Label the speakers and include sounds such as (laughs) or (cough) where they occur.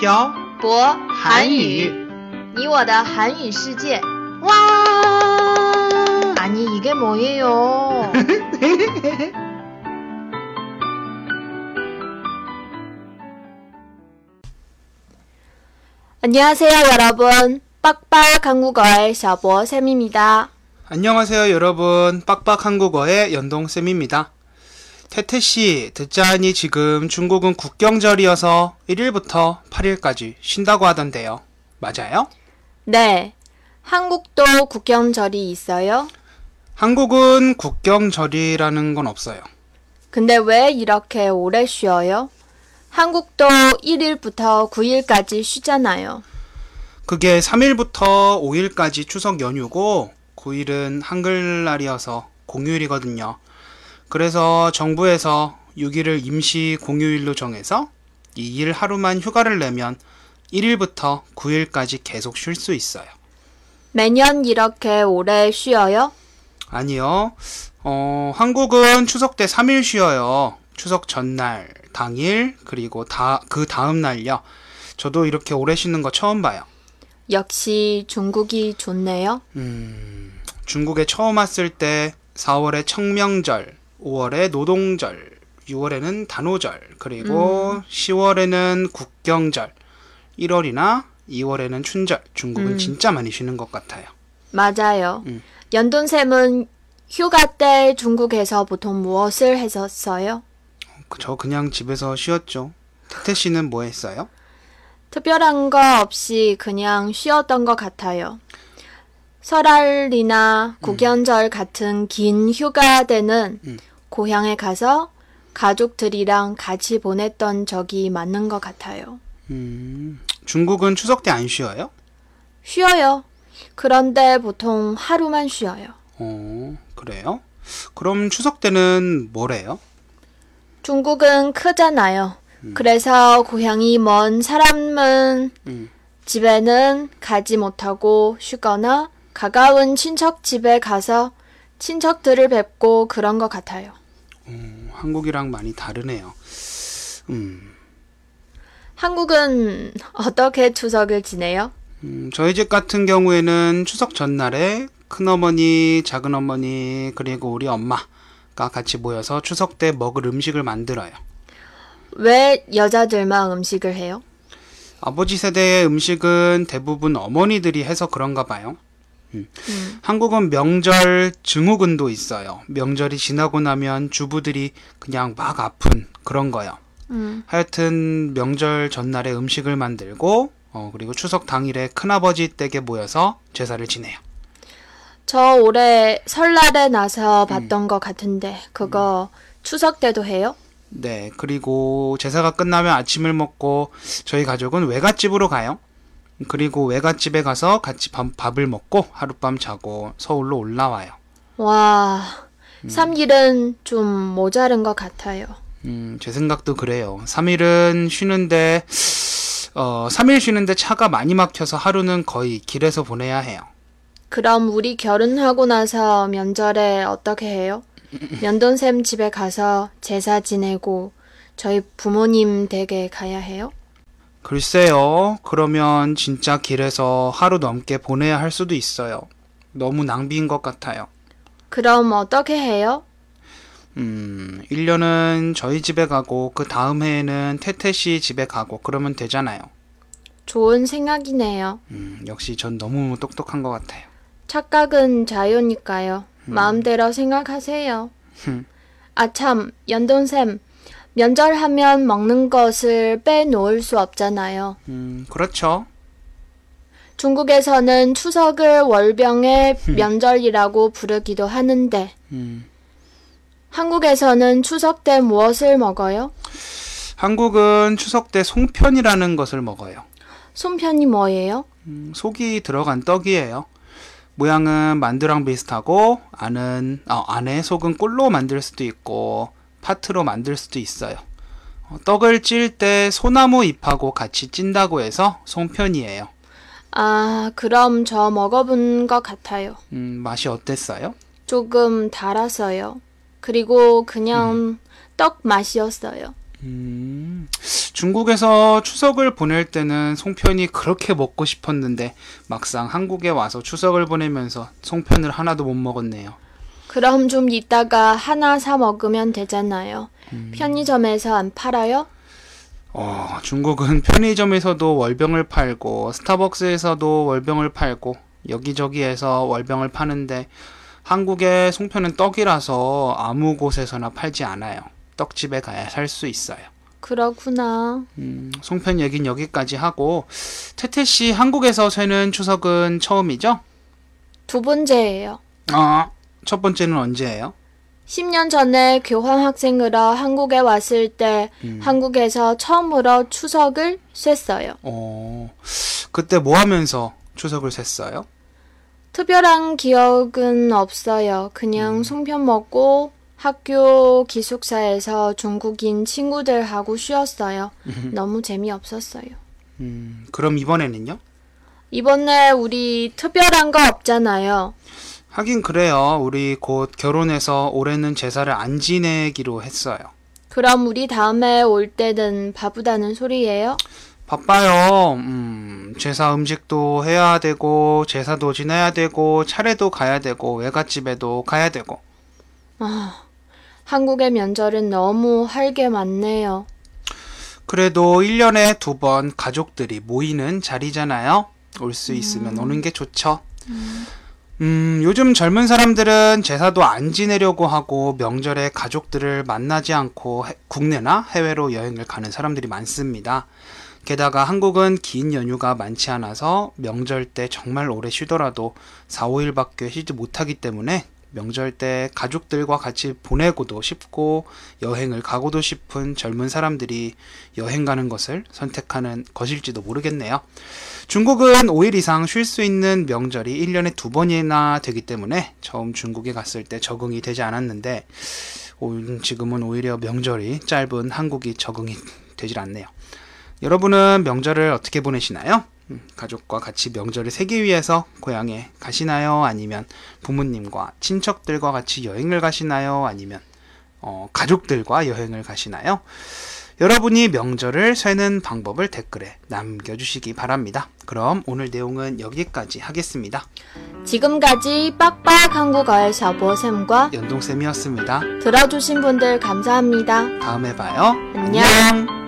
Speaker 1: 漂
Speaker 2: 博
Speaker 1: 韩语
Speaker 2: 你我的韩语世界。
Speaker 1: 와
Speaker 2: 아니 이게 뭐예요? (laughs) 안녕하세요 여러분. 빡빡 한국어의 샤보 쌤입니다.
Speaker 1: 안녕하세요 여러분 빡빡 한국어의 연동쌤입니다 태태씨 듣자하니 지금 중국은 국경절이어서 1일부터 8일까지 쉰다고 하던데요 맞아요?
Speaker 2: 네. 한국도 국경절이 있어요?
Speaker 1: 한국은 국경절이라는 건 없어요
Speaker 2: 근데 왜 이렇게 오래 쉬어요? 한국도 1일부터 9일까지 쉬잖아요.
Speaker 1: 그게 3일부터 5일까지 추석 연휴고 9일은 한글날이어서 공휴일이거든요. 그래서 정부에서 6일을 임시 공휴일로 정해서 이 일 하루만 휴가를 내면 1일부터 9일까지 계속 쉴 수 있어요.
Speaker 2: 매년 이렇게 오래 쉬어요?
Speaker 1: 아니요. 어, 한국은 추석 때 3일 쉬어요. 추석 전날, 당일, 그리고 다, 그 다음 날요. 저도 이렇게 오래 쉬는 거 처음 봐요.
Speaker 2: 역시 중국이 좋네요.
Speaker 1: 음, 중국에 처음 왔을 때 4월에 청명절, 5월에 노동절, 6월에는 단오절, 그리고 10월에는 국경절, 1월이나 2월에는 춘절. 중국은
Speaker 2: 음.
Speaker 1: 진짜 많이 쉬는 것 같아요.
Speaker 2: 맞아요.
Speaker 1: 음.
Speaker 2: 연돈쌤은 휴가 때 중국에서 보통 무엇을 했었어요?
Speaker 1: 그- 저 그냥 집에서 쉬었죠. 태태 씨는 뭐 했어요?
Speaker 2: 특별한 거 없이 그냥 쉬었던 것 같아요. 설날이나 국연절 같은 긴 휴가 때는
Speaker 1: 음.
Speaker 2: 고향에 가서 가족들이랑 같이 보냈던 적이 많은 것 같아요.
Speaker 1: 음, 중국은 추석 때 안 쉬어요?
Speaker 2: 쉬어요. 그런데 보통 하루만 쉬어요.
Speaker 1: 어, 그래요? 그럼 추석 때는 뭐래요?
Speaker 2: 중국은 크잖아요. 그래서 고향이 먼 사람은
Speaker 1: 음.
Speaker 2: 집에는 가지 못하고 쉬거나 가까운 친척 집에 가서 친척들을 뵙고 그런 것 같아요.
Speaker 1: 음, 한국이랑 많이 다르네요. 음,
Speaker 2: 한국은 어떻게 추석을 지내요?
Speaker 1: 음, 저희 집 같은 경우에는 추석 전날에 큰어머니, 작은어머니, 그리고 우리 엄마가 같이 모여서 추석 때 먹을 음식을 만들어요.
Speaker 2: 왜 여자들만 음식을 해요?
Speaker 1: 아버지 세대의 음식은 대부분 어머니들이 해서 그런가 봐요. 음. 한국은 명절 증후군도 있어요. 명절이 지나고 나면 주부들이 그냥 막 아픈 그런 거요.
Speaker 2: 음,
Speaker 1: 하여튼 명절 전날에 음식을 만들고 어, 그리고 추석 당일에 큰아버지 댁에 모여서 제사를 지내요.
Speaker 2: 저 올해 설날에 나서 봤던 것 같은데 그거 추석 때도 해요?
Speaker 1: 네, 그리고 제사가 끝나면 아침을 먹고 저희 가족은 외갓집으로 가요. 그리고 외갓집에 가서 같이 밥, 밥을 먹고 하룻밤 자고 서울로 올라와요.
Speaker 2: 와, 3일은 좀 모자른 것 같아요.
Speaker 1: 음, 제 생각도 그래요. 3일은 쉬는데, 어, 3일 쉬는데 차가 많이 막혀서 하루는 거의 길에서 보내야 해요.
Speaker 2: 그럼 우리 결혼하고 나서 명절에 어떻게 해요? 면돈샘 집에 가서 제사 지내고 저희 부모님 댁에 가야 해요?
Speaker 1: 글쎄요, 그러면 진짜 길에서 하루 넘게 보내야 할 수도 있어요. 너무 낭비인 것 같아요.
Speaker 2: 그럼 어떻게 해요?
Speaker 1: 음, 1년은 저희 집에 가고, 그 다음 해에는 태태 씨 집에 가고, 그러면 되잖아요.
Speaker 2: 좋은 생각이네요.
Speaker 1: 음, 역시 전 너무 똑똑한 것 같아요.
Speaker 2: 착각은 자유니까요. 마음대로 생각하세요.
Speaker 1: 흠.
Speaker 2: 아 참, 연돈샘. 명절하면 먹는 것을 빼놓을 수 없잖아요.
Speaker 1: 음, 그렇죠.
Speaker 2: 중국에서는 추석을 월병의 명절이라고 부르기도 하는데
Speaker 1: 음,
Speaker 2: 한국에서는 추석 때 무엇을 먹어요?
Speaker 1: 한국은 추석 때 송편이라는 것을 먹어요.
Speaker 2: 손편이 뭐예요?
Speaker 1: 음, 속이 들어간 떡이에요. 모양은 만두랑 비슷하고 안은 어, 안에 속은 꿀로 만들 수도 있고 파트로 만들 수도 있어요. 어, 떡을 찔 때 소나무 잎하고 같이 찐다고 해서 송편이에요.
Speaker 2: 아, 그럼 저 먹어본 것 같아요.
Speaker 1: 음, 맛이 어땠어요?
Speaker 2: 조금 달았어요. 그리고 그냥 떡 맛이었어요.
Speaker 1: 음, 중국에서 추석을 보낼 때는 송편이 그렇게 먹고 싶었는데 막상 한국에 와서 추석을 보내면서 송편을 하나도 못 먹었네요.
Speaker 2: 그럼 좀 이따가 하나 사 먹으면 되잖아요. 편의점에서 안 팔아요?
Speaker 1: 어, 중국은 편의점에서도 월병을 팔고 스타벅스에서도 월병을 팔고 여기저기에서 월병을 파는데 한국의 송편은 떡이라서 아무 곳에서나 팔지 않아요. 떡집에 가야 살 수 있어요.
Speaker 2: 그렇구나.
Speaker 1: 음, 송편 얘긴 여기까지 하고 태태 씨 한국에서 쇠는 추석은 처음이죠?
Speaker 2: 두 번째예요.
Speaker 1: 아, 첫 번째는 언제예요?
Speaker 2: 10년 전에 교환 학생으로 한국에 왔을 때 한국에서 처음으로 추석을 쐈어요.
Speaker 1: 어, 그때 뭐 하면서 추석을 샜어요?
Speaker 2: 특별한 기억은 없어요. 그냥 송편 먹고 학교 기숙사에서 중국인 친구들하고 쉬었어요. 너무 재미없었어요.
Speaker 1: 음, 그럼 이번에는요?
Speaker 2: 이번에 우리 특별한 거 없잖아요.
Speaker 1: 하긴 그래요. 우리 곧 결혼해서 올해는 제사를 안 지내기로 했어요.
Speaker 2: 그럼 우리 다음에 올 때는 바쁘다는 소리예요?
Speaker 1: 바빠요. 음, 제사 음식도 해야 되고, 제사도 지내야 되고, 차례도 가야 되고, 외갓집에도 가야 되고.
Speaker 2: 아, 한국의 명절은 너무 할 게 많네요.
Speaker 1: 그래도 1년에 두 번 가족들이 모이는 자리잖아요. 올 수 있으면 오는 게 좋죠. 음, 요즘 젊은 사람들은 제사도 안 지내려고 하고 명절에 가족들을 만나지 않고 해- 국내나 해외로 여행을 가는 사람들이 많습니다. 게다가 한국은 긴 연휴가 많지 않아서 명절 때 정말 오래 쉬더라도 4, 5일밖에 쉬지 못하기 때문에 명절 때 가족들과 같이 보내고도 싶고 여행을 가고도 싶은 젊은 사람들이 여행 가는 것을 선택하는 것일지도 모르겠네요. 중국은 5일 이상 쉴 수 있는 명절이 1년에 두 번이나 되기 때문에 처음 중국에 갔을 때 적응이 되지 않았는데 오- 지금은 오히려 명절이 짧은 한국이 적응이 되질 않네요. 여러분은 명절을 어떻게 보내시나요? 음, 가족과 같이 명절을 세기 위해서 고향에 가시나요? 아니면 부모님과 친척들과 같이 여행을 가시나요? 아니면 어, 가족들과 여행을 가시나요? 여러분이 명절을 쇠는 방법을 댓글에 남겨주시기 바랍니다. 그럼 오늘 내용은 여기까지 하겠습니다.
Speaker 2: 지금까지 빡빡 한국어의 샤보쌤과
Speaker 1: 연동쌤이었습니다.
Speaker 2: 들어주신 분들 감사합니다.
Speaker 1: 다음에 봐요.
Speaker 2: 안녕.
Speaker 1: 안녕.